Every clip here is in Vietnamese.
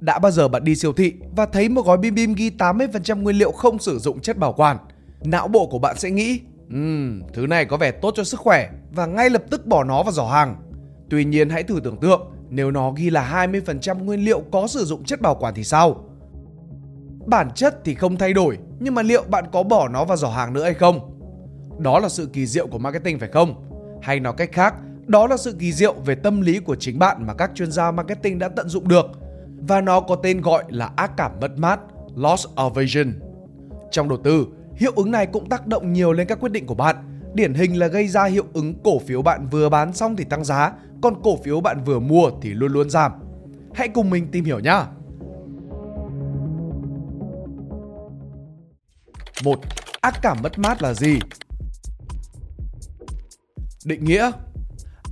Đã bao giờ bạn đi siêu thị và thấy một gói bim bim ghi 80% nguyên liệu không sử dụng chất bảo quản? Não bộ của bạn sẽ nghĩ, um, thứ này có vẻ tốt cho sức khỏe và ngay lập tức bỏ nó vào giỏ hàng. Tuy nhiên hãy thử tưởng tượng, nếu nó ghi là 20% nguyên liệu có sử dụng chất bảo quản thì sao? Bản chất thì không thay đổi, nhưng mà liệu bạn có bỏ nó vào giỏ hàng nữa hay không? Đó là sự kỳ diệu của marketing phải không? Hay nói cách khác, đó là sự kỳ diệu về tâm lý của chính bạn mà các chuyên gia marketing đã tận dụng được. Và nó có tên gọi là ác cảm mất mát, loss of vision). Trong đầu tư, hiệu ứng này cũng tác động nhiều lên các quyết định của bạn. Điển hình là gây ra hiệu ứng cổ phiếu bạn vừa bán xong thì tăng giá, còn cổ phiếu bạn vừa mua thì luôn luôn giảm. Hãy cùng mình tìm hiểu nhé. 1. ác cảm mất mát là gì? Định nghĩa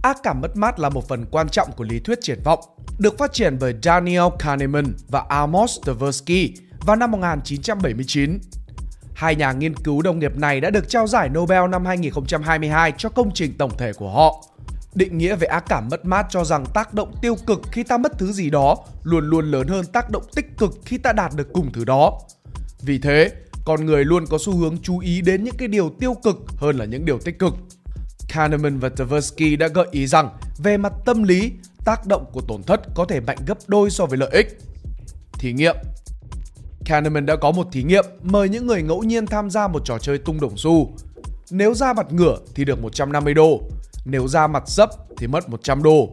Ác cảm mất mát là một phần quan trọng của lý thuyết triển vọng, được phát triển bởi Daniel Kahneman và Amos Tversky vào năm 1979. Hai nhà nghiên cứu đồng nghiệp này đã được trao giải Nobel năm 2022 cho công trình tổng thể của họ. Định nghĩa về ác cảm mất mát cho rằng tác động tiêu cực khi ta mất thứ gì đó luôn luôn lớn hơn tác động tích cực khi ta đạt được cùng thứ đó. Vì thế, con người luôn có xu hướng chú ý đến những cái điều tiêu cực hơn là những điều tích cực. Kahneman và Tversky đã gợi ý rằng về mặt tâm lý, tác động của tổn thất có thể mạnh gấp đôi so với lợi ích. Thí nghiệm Kahneman đã có một thí nghiệm mời những người ngẫu nhiên tham gia một trò chơi tung đồng xu. Nếu ra mặt ngửa thì được 150 đô, nếu ra mặt dấp thì mất 100 đô.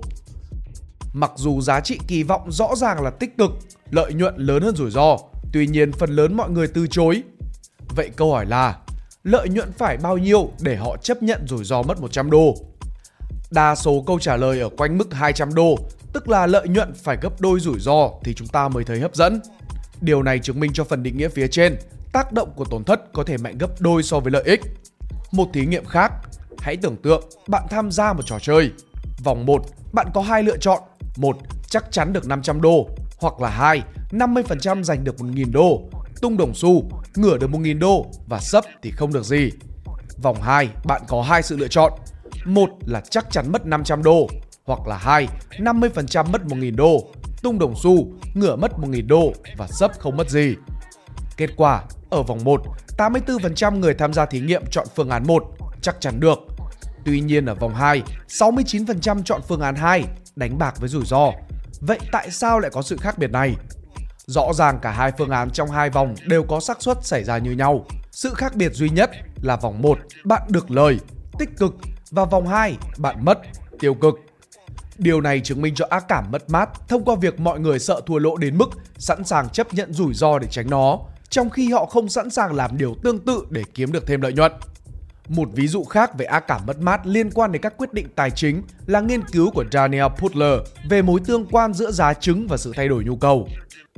Mặc dù giá trị kỳ vọng rõ ràng là tích cực, lợi nhuận lớn hơn rủi ro, tuy nhiên phần lớn mọi người từ chối. Vậy câu hỏi là lợi nhuận phải bao nhiêu để họ chấp nhận rủi ro mất 100 đô? Đa số câu trả lời ở quanh mức 200 đô, tức là lợi nhuận phải gấp đôi rủi ro thì chúng ta mới thấy hấp dẫn. Điều này chứng minh cho phần định nghĩa phía trên, tác động của tổn thất có thể mạnh gấp đôi so với lợi ích. Một thí nghiệm khác, hãy tưởng tượng bạn tham gia một trò chơi. Vòng 1, bạn có hai lựa chọn. Một, chắc chắn được 500 đô, hoặc là hai, 50% giành được 1.000 đô. Tung đồng xu, ngửa được 1.000 đô và sấp thì không được gì. Vòng 2, bạn có hai sự lựa chọn. Một là chắc chắn mất 500 đô, hoặc là hai, 50% mất 1.000 đô, tung đồng xu, ngửa mất 1.000 đô và sấp không mất gì. Kết quả, ở vòng 1, 84% người tham gia thí nghiệm chọn phương án 1, chắc chắn được. Tuy nhiên ở vòng 2, 69% chọn phương án 2, đánh bạc với rủi ro. Vậy tại sao lại có sự khác biệt này? Rõ ràng cả hai phương án trong hai vòng đều có xác suất xảy ra như nhau. Sự khác biệt duy nhất là vòng 1 bạn được lời, tích cực và vòng 2 bạn mất, tiêu cực. Điều này chứng minh cho ác cảm mất mát thông qua việc mọi người sợ thua lỗ đến mức sẵn sàng chấp nhận rủi ro để tránh nó, trong khi họ không sẵn sàng làm điều tương tự để kiếm được thêm lợi nhuận. Một ví dụ khác về ác cảm mất mát liên quan đến các quyết định tài chính là nghiên cứu của Daniel Putler về mối tương quan giữa giá trứng và sự thay đổi nhu cầu.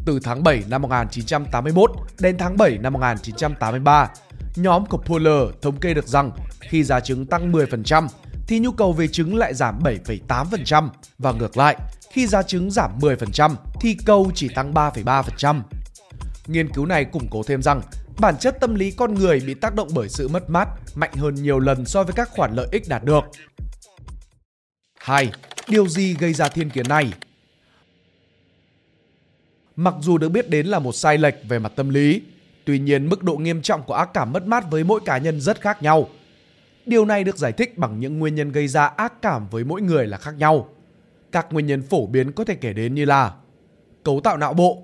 Từ tháng 7 năm 1981 đến tháng 7 năm 1983, nhóm của Polar thống kê được rằng khi giá trứng tăng 10%, thì nhu cầu về trứng lại giảm 7,8% và ngược lại, khi giá trứng giảm 10% thì cầu chỉ tăng 3,3%. Nghiên cứu này củng cố thêm rằng bản chất tâm lý con người bị tác động bởi sự mất mát mạnh hơn nhiều lần so với các khoản lợi ích đạt được. 2. Điều gì gây ra thiên kiến này? Mặc dù được biết đến là một sai lệch về mặt tâm lý, tuy nhiên mức độ nghiêm trọng của ác cảm mất mát với mỗi cá nhân rất khác nhau. Điều này được giải thích bằng những nguyên nhân gây ra ác cảm với mỗi người là khác nhau. Các nguyên nhân phổ biến có thể kể đến như là cấu tạo não bộ,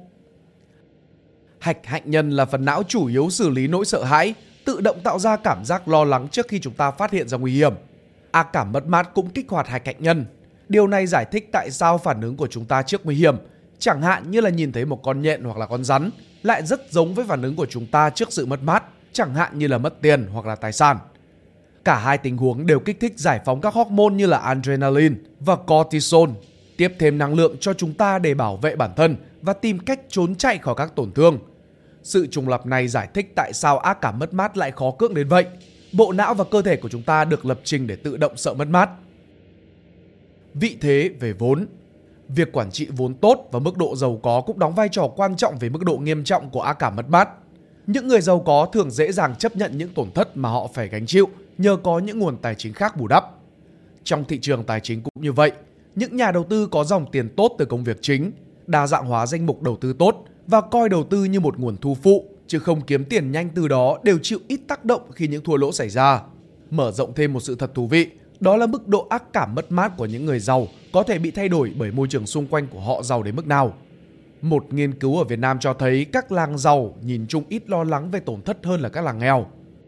Hạch hạnh nhân là phần não chủ yếu xử lý nỗi sợ hãi, tự động tạo ra cảm giác lo lắng trước khi chúng ta phát hiện ra nguy hiểm. Ác cảm mất mát cũng kích hoạt hạch hạnh nhân. Điều này giải thích tại sao phản ứng của chúng ta trước nguy hiểm, chẳng hạn như là nhìn thấy một con nhện hoặc là con rắn, lại rất giống với phản ứng của chúng ta trước sự mất mát, chẳng hạn như là mất tiền hoặc là tài sản. Cả hai tình huống đều kích thích giải phóng các hormone như là adrenaline và cortisol, tiếp thêm năng lượng cho chúng ta để bảo vệ bản thân và tìm cách trốn chạy khỏi các tổn thương – sự trùng lập này giải thích tại sao ác cảm mất mát lại khó cưỡng đến vậy. Bộ não và cơ thể của chúng ta được lập trình để tự động sợ mất mát. Vị thế về vốn Việc quản trị vốn tốt và mức độ giàu có cũng đóng vai trò quan trọng về mức độ nghiêm trọng của a cảm mất mát. Những người giàu có thường dễ dàng chấp nhận những tổn thất mà họ phải gánh chịu nhờ có những nguồn tài chính khác bù đắp. Trong thị trường tài chính cũng như vậy, những nhà đầu tư có dòng tiền tốt từ công việc chính đa dạng hóa danh mục đầu tư tốt và coi đầu tư như một nguồn thu phụ chứ không kiếm tiền nhanh từ đó đều chịu ít tác động khi những thua lỗ xảy ra. Mở rộng thêm một sự thật thú vị, đó là mức độ ác cảm mất mát của những người giàu có thể bị thay đổi bởi môi trường xung quanh của họ giàu đến mức nào. Một nghiên cứu ở Việt Nam cho thấy các làng giàu nhìn chung ít lo lắng về tổn thất hơn là các làng nghèo.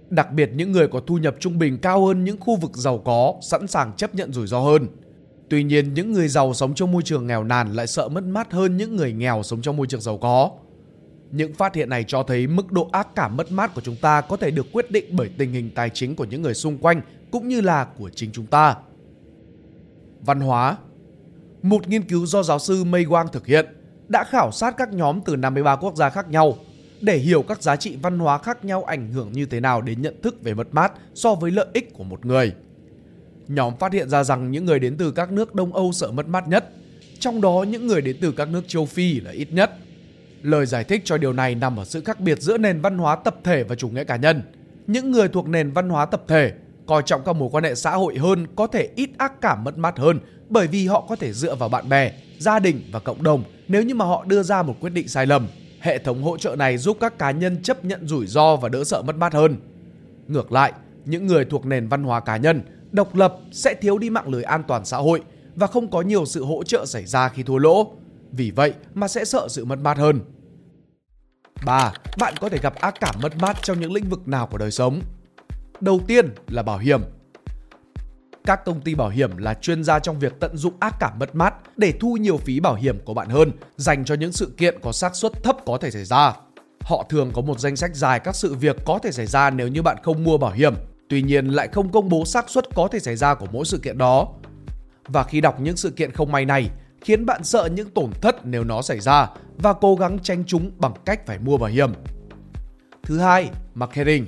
Đặc biệt những người có thu nhập trung bình cao hơn những khu vực giàu có sẵn sàng chấp nhận rủi ro hơn. Tuy nhiên, những người giàu sống trong môi trường nghèo nàn lại sợ mất mát hơn những người nghèo sống trong môi trường giàu có. Những phát hiện này cho thấy mức độ ác cảm mất mát của chúng ta có thể được quyết định bởi tình hình tài chính của những người xung quanh cũng như là của chính chúng ta. Văn hóa Một nghiên cứu do giáo sư Mei Wang thực hiện đã khảo sát các nhóm từ 53 quốc gia khác nhau để hiểu các giá trị văn hóa khác nhau ảnh hưởng như thế nào đến nhận thức về mất mát so với lợi ích của một người. Nhóm phát hiện ra rằng những người đến từ các nước Đông Âu sợ mất mát nhất, trong đó những người đến từ các nước châu Phi là ít nhất. Lời giải thích cho điều này nằm ở sự khác biệt giữa nền văn hóa tập thể và chủ nghĩa cá nhân. Những người thuộc nền văn hóa tập thể coi trọng các mối quan hệ xã hội hơn có thể ít ác cảm mất mát hơn bởi vì họ có thể dựa vào bạn bè, gia đình và cộng đồng nếu như mà họ đưa ra một quyết định sai lầm. Hệ thống hỗ trợ này giúp các cá nhân chấp nhận rủi ro và đỡ sợ mất mát hơn. Ngược lại, những người thuộc nền văn hóa cá nhân, độc lập sẽ thiếu đi mạng lưới an toàn xã hội và không có nhiều sự hỗ trợ xảy ra khi thua lỗ. Vì vậy mà sẽ sợ sự mất mát hơn. 3. Bạn có thể gặp ác cảm mất mát trong những lĩnh vực nào của đời sống? Đầu tiên là bảo hiểm. Các công ty bảo hiểm là chuyên gia trong việc tận dụng ác cảm mất mát để thu nhiều phí bảo hiểm của bạn hơn, dành cho những sự kiện có xác suất thấp có thể xảy ra. Họ thường có một danh sách dài các sự việc có thể xảy ra nếu như bạn không mua bảo hiểm, tuy nhiên lại không công bố xác suất có thể xảy ra của mỗi sự kiện đó. Và khi đọc những sự kiện không may này, khiến bạn sợ những tổn thất nếu nó xảy ra và cố gắng tránh chúng bằng cách phải mua bảo hiểm. Thứ hai, marketing.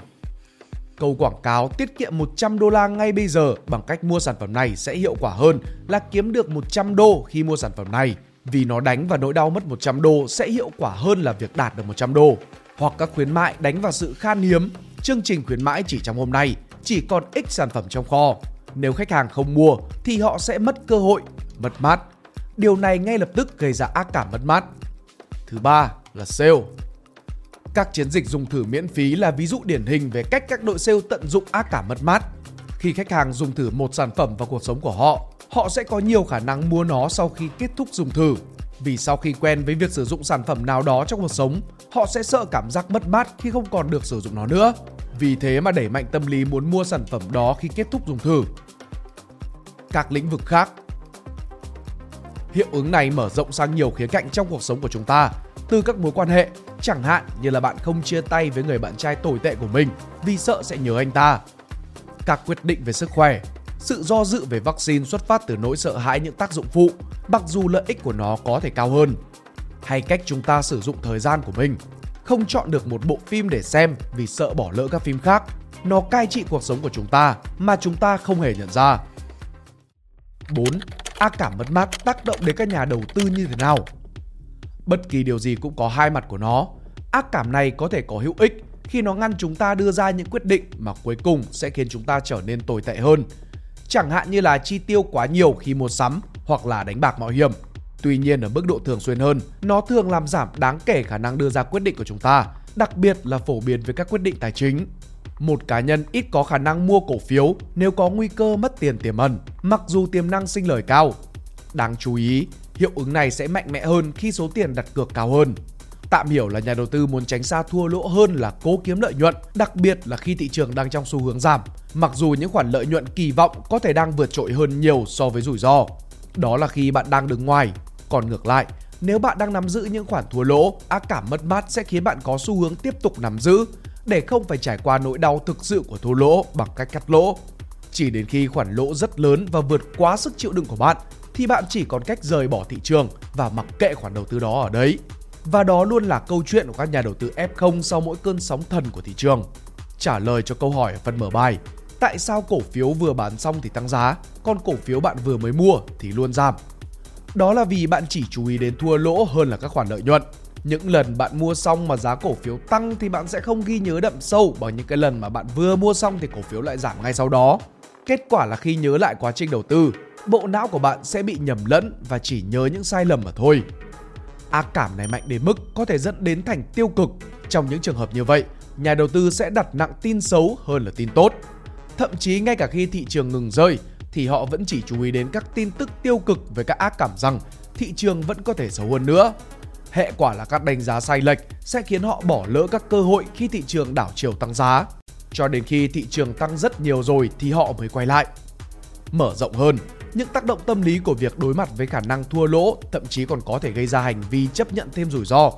Câu quảng cáo tiết kiệm 100 đô la ngay bây giờ bằng cách mua sản phẩm này sẽ hiệu quả hơn là kiếm được 100 đô khi mua sản phẩm này vì nó đánh vào nỗi đau mất 100 đô sẽ hiệu quả hơn là việc đạt được 100 đô. Hoặc các khuyến mại đánh vào sự khan hiếm, chương trình khuyến mãi chỉ trong hôm nay, chỉ còn ít sản phẩm trong kho. Nếu khách hàng không mua thì họ sẽ mất cơ hội, mất mát. Điều này ngay lập tức gây ra ác cảm mất mát. Thứ ba là sale. Các chiến dịch dùng thử miễn phí là ví dụ điển hình về cách các đội sale tận dụng ác cảm mất mát. Khi khách hàng dùng thử một sản phẩm vào cuộc sống của họ, họ sẽ có nhiều khả năng mua nó sau khi kết thúc dùng thử. Vì sau khi quen với việc sử dụng sản phẩm nào đó trong cuộc sống, họ sẽ sợ cảm giác mất mát khi không còn được sử dụng nó nữa. Vì thế mà đẩy mạnh tâm lý muốn mua sản phẩm đó khi kết thúc dùng thử. Các lĩnh vực khác Hiệu ứng này mở rộng sang nhiều khía cạnh trong cuộc sống của chúng ta, từ các mối quan hệ, chẳng hạn như là bạn không chia tay với người bạn trai tồi tệ của mình vì sợ sẽ nhớ anh ta. Các quyết định về sức khỏe, sự do dự về vaccine xuất phát từ nỗi sợ hãi những tác dụng phụ, mặc dù lợi ích của nó có thể cao hơn. Hay cách chúng ta sử dụng thời gian của mình, không chọn được một bộ phim để xem vì sợ bỏ lỡ các phim khác. Nó cai trị cuộc sống của chúng ta mà chúng ta không hề nhận ra. 4. Ác cảm mất mát tác động đến các nhà đầu tư như thế nào? Bất kỳ điều gì cũng có hai mặt của nó. Ác cảm này có thể có hữu ích khi nó ngăn chúng ta đưa ra những quyết định mà cuối cùng sẽ khiến chúng ta trở nên tồi tệ hơn. Chẳng hạn như là chi tiêu quá nhiều khi mua sắm hoặc là đánh bạc mạo hiểm. Tuy nhiên ở mức độ thường xuyên hơn, nó thường làm giảm đáng kể khả năng đưa ra quyết định của chúng ta, đặc biệt là phổ biến với các quyết định tài chính. Một cá nhân ít có khả năng mua cổ phiếu nếu có nguy cơ mất tiền tiềm ẩn, mặc dù tiềm năng sinh lời cao. Đáng chú ý, hiệu ứng này sẽ mạnh mẽ hơn khi số tiền đặt cược cao hơn. Tạm hiểu là nhà đầu tư muốn tránh xa thua lỗ hơn là cố kiếm lợi nhuận, đặc biệt là khi thị trường đang trong xu hướng giảm, mặc dù những khoản lợi nhuận kỳ vọng có thể đang vượt trội hơn nhiều so với rủi ro. Đó là khi bạn đang đứng ngoài. Còn ngược lại, nếu bạn đang nắm giữ những khoản thua lỗ, ác cảm mất mát sẽ khiến bạn có xu hướng tiếp tục nắm giữ để không phải trải qua nỗi đau thực sự của thua lỗ bằng cách cắt lỗ. Chỉ đến khi khoản lỗ rất lớn và vượt quá sức chịu đựng của bạn thì bạn chỉ còn cách rời bỏ thị trường và mặc kệ khoản đầu tư đó ở đấy. Và đó luôn là câu chuyện của các nhà đầu tư F0 sau mỗi cơn sóng thần của thị trường. Trả lời cho câu hỏi ở phần mở bài, tại sao cổ phiếu vừa bán xong thì tăng giá, còn cổ phiếu bạn vừa mới mua thì luôn giảm? Đó là vì bạn chỉ chú ý đến thua lỗ hơn là các khoản lợi nhuận. Những lần bạn mua xong mà giá cổ phiếu tăng thì bạn sẽ không ghi nhớ đậm sâu bằng những cái lần mà bạn vừa mua xong thì cổ phiếu lại giảm ngay sau đó. Kết quả là khi nhớ lại quá trình đầu tư, bộ não của bạn sẽ bị nhầm lẫn và chỉ nhớ những sai lầm mà thôi. Ác cảm này mạnh đến mức có thể dẫn đến thành tiêu cực. Trong những trường hợp như vậy, nhà đầu tư sẽ đặt nặng tin xấu hơn là tin tốt. Thậm chí ngay cả khi thị trường ngừng rơi thì họ vẫn chỉ chú ý đến các tin tức tiêu cực về các ác cảm rằng thị trường vẫn có thể xấu hơn nữa. Hệ quả là các đánh giá sai lệch sẽ khiến họ bỏ lỡ các cơ hội khi thị trường đảo chiều tăng giá. Cho đến khi thị trường tăng rất nhiều rồi thì họ mới quay lại. Mở rộng hơn, những tác động tâm lý của việc đối mặt với khả năng thua lỗ thậm chí còn có thể gây ra hành vi chấp nhận thêm rủi ro.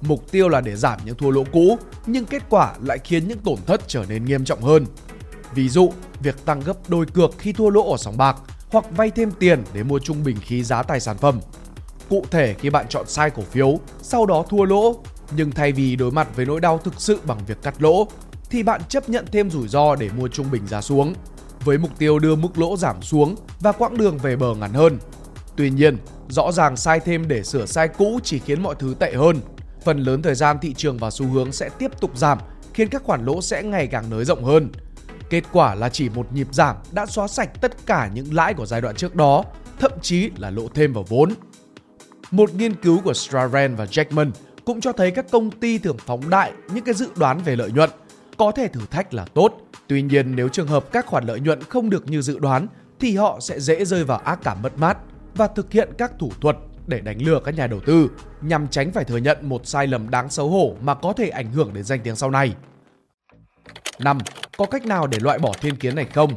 Mục tiêu là để giảm những thua lỗ cũ, nhưng kết quả lại khiến những tổn thất trở nên nghiêm trọng hơn. Ví dụ, việc tăng gấp đôi cược khi thua lỗ ở sòng bạc hoặc vay thêm tiền để mua trung bình khí giá tài sản phẩm. Cụ thể khi bạn chọn sai cổ phiếu, sau đó thua lỗ, nhưng thay vì đối mặt với nỗi đau thực sự bằng việc cắt lỗ, thì bạn chấp nhận thêm rủi ro để mua trung bình giá xuống, với mục tiêu đưa mức lỗ giảm xuống và quãng đường về bờ ngắn hơn. Tuy nhiên, rõ ràng sai thêm để sửa sai cũ chỉ khiến mọi thứ tệ hơn. Phần lớn thời gian thị trường và xu hướng sẽ tiếp tục giảm, khiến các khoản lỗ sẽ ngày càng nới rộng hơn. Kết quả là chỉ một nhịp giảm đã xóa sạch tất cả những lãi của giai đoạn trước đó, thậm chí là lỗ thêm vào vốn. Một nghiên cứu của Straven và Jackman cũng cho thấy các công ty thường phóng đại những cái dự đoán về lợi nhuận. Có thể thử thách là tốt, tuy nhiên nếu trường hợp các khoản lợi nhuận không được như dự đoán thì họ sẽ dễ rơi vào ác cảm mất mát và thực hiện các thủ thuật để đánh lừa các nhà đầu tư nhằm tránh phải thừa nhận một sai lầm đáng xấu hổ mà có thể ảnh hưởng đến danh tiếng sau này. 5. Có cách nào để loại bỏ thiên kiến này không?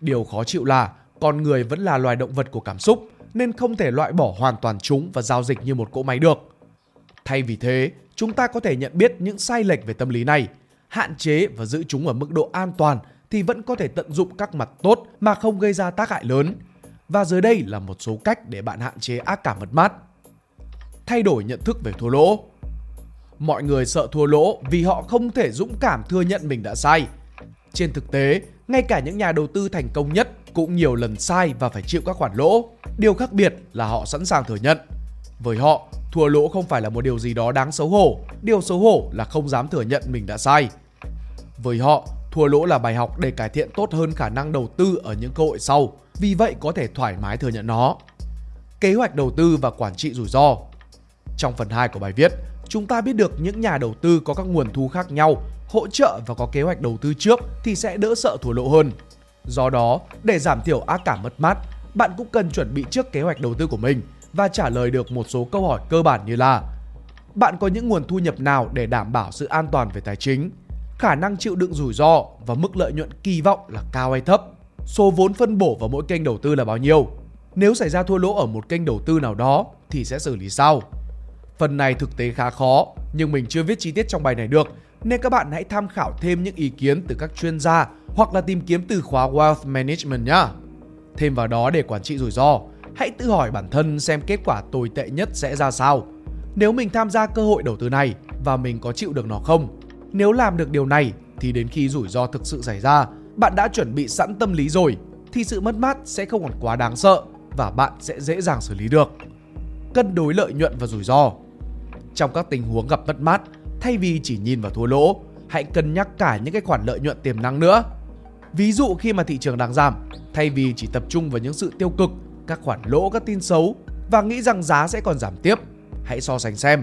Điều khó chịu là con người vẫn là loài động vật của cảm xúc nên không thể loại bỏ hoàn toàn chúng và giao dịch như một cỗ máy được. Thay vì thế, chúng ta có thể nhận biết những sai lệch về tâm lý này, hạn chế và giữ chúng ở mức độ an toàn thì vẫn có thể tận dụng các mặt tốt mà không gây ra tác hại lớn. Và dưới đây là một số cách để bạn hạn chế ác cảm mất mát. Thay đổi nhận thức về thua lỗ. Mọi người sợ thua lỗ vì họ không thể dũng cảm thừa nhận mình đã sai. Trên thực tế, ngay cả những nhà đầu tư thành công nhất cũng nhiều lần sai và phải chịu các khoản lỗ. Điều khác biệt là họ sẵn sàng thừa nhận. Với họ, thua lỗ không phải là một điều gì đó đáng xấu hổ, điều xấu hổ là không dám thừa nhận mình đã sai. Với họ, thua lỗ là bài học để cải thiện tốt hơn khả năng đầu tư ở những cơ hội sau, vì vậy có thể thoải mái thừa nhận nó. Kế hoạch đầu tư và quản trị rủi ro. Trong phần 2 của bài viết, chúng ta biết được những nhà đầu tư có các nguồn thu khác nhau, hỗ trợ và có kế hoạch đầu tư trước thì sẽ đỡ sợ thua lỗ hơn. Do đó, để giảm thiểu ác cảm mất mát, bạn cũng cần chuẩn bị trước kế hoạch đầu tư của mình và trả lời được một số câu hỏi cơ bản như là bạn có những nguồn thu nhập nào để đảm bảo sự an toàn về tài chính, khả năng chịu đựng rủi ro và mức lợi nhuận kỳ vọng là cao hay thấp, số vốn phân bổ vào mỗi kênh đầu tư là bao nhiêu. Nếu xảy ra thua lỗ ở một kênh đầu tư nào đó thì sẽ xử lý sao? Phần này thực tế khá khó, nhưng mình chưa viết chi tiết trong bài này được, nên các bạn hãy tham khảo thêm những ý kiến từ các chuyên gia hoặc là tìm kiếm từ khóa Wealth Management nhé. Thêm vào đó để quản trị rủi ro, hãy tự hỏi bản thân xem kết quả tồi tệ nhất sẽ ra sao. Nếu mình tham gia cơ hội đầu tư này và mình có chịu được nó không? Nếu làm được điều này thì đến khi rủi ro thực sự xảy ra, bạn đã chuẩn bị sẵn tâm lý rồi thì sự mất mát sẽ không còn quá đáng sợ và bạn sẽ dễ dàng xử lý được. Cân đối lợi nhuận và rủi ro. Trong các tình huống gặp mất mát, thay vì chỉ nhìn vào thua lỗ, hãy cân nhắc cả những cái khoản lợi nhuận tiềm năng nữa. Ví dụ khi mà thị trường đang giảm, thay vì chỉ tập trung vào những sự tiêu cực, các khoản lỗ, các tin xấu và nghĩ rằng giá sẽ còn giảm tiếp, hãy so sánh xem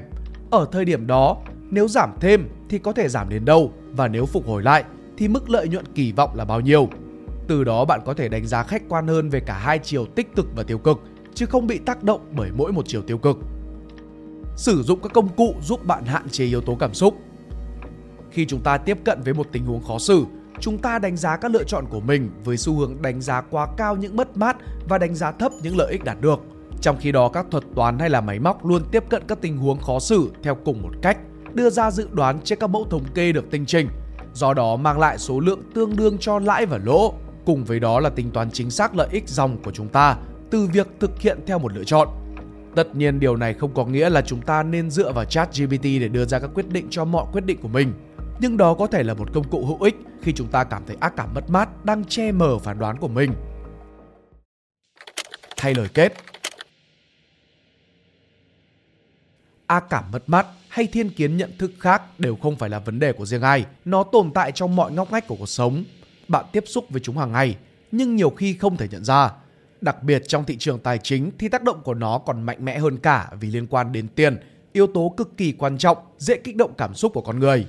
ở thời điểm đó nếu giảm thêm thì có thể giảm đến đâu và nếu phục hồi lại thì mức lợi nhuận kỳ vọng là bao nhiêu. Từ đó bạn có thể đánh giá khách quan hơn về cả hai chiều tích cực và tiêu cực, chứ không bị tác động bởi mỗi một chiều tiêu cực. Sử dụng các công cụ giúp bạn hạn chế yếu tố cảm xúc. Khi chúng ta tiếp cận với một tình huống khó xử, chúng ta đánh giá các lựa chọn của mình với xu hướng đánh giá quá cao những mất mát và đánh giá thấp những lợi ích đạt được. Trong khi đó các thuật toán hay là máy móc luôn tiếp cận các tình huống khó xử theo cùng một cách, đưa ra dự đoán trên các mẫu thống kê được tinh chỉnh, do đó mang lại số lượng tương đương cho lãi và lỗ. Cùng với đó là tính toán chính xác lợi ích dòng của chúng ta từ việc thực hiện theo một lựa chọn. Tất nhiên điều này không có nghĩa là chúng ta nên dựa vào chat GPT để đưa ra các quyết định cho mọi quyết định của mình. Nhưng đó có thể là một công cụ hữu ích khi chúng ta cảm thấy ác cảm mất mát đang che mờ phán đoán của mình. Thay lời kết ác cảm mất mát hay thiên kiến nhận thức khác đều không phải là vấn đề của riêng ai. Nó tồn tại trong mọi ngóc ngách của cuộc sống. Bạn tiếp xúc với chúng hàng ngày, nhưng nhiều khi không thể nhận ra đặc biệt trong thị trường tài chính thì tác động của nó còn mạnh mẽ hơn cả vì liên quan đến tiền, yếu tố cực kỳ quan trọng, dễ kích động cảm xúc của con người.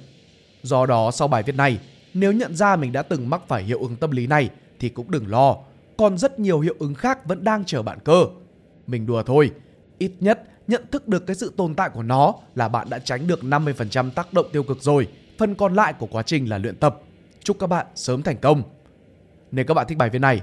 Do đó sau bài viết này, nếu nhận ra mình đã từng mắc phải hiệu ứng tâm lý này thì cũng đừng lo, còn rất nhiều hiệu ứng khác vẫn đang chờ bạn cơ. Mình đùa thôi, ít nhất nhận thức được cái sự tồn tại của nó là bạn đã tránh được 50% tác động tiêu cực rồi, phần còn lại của quá trình là luyện tập. Chúc các bạn sớm thành công. Nếu các bạn thích bài viết này,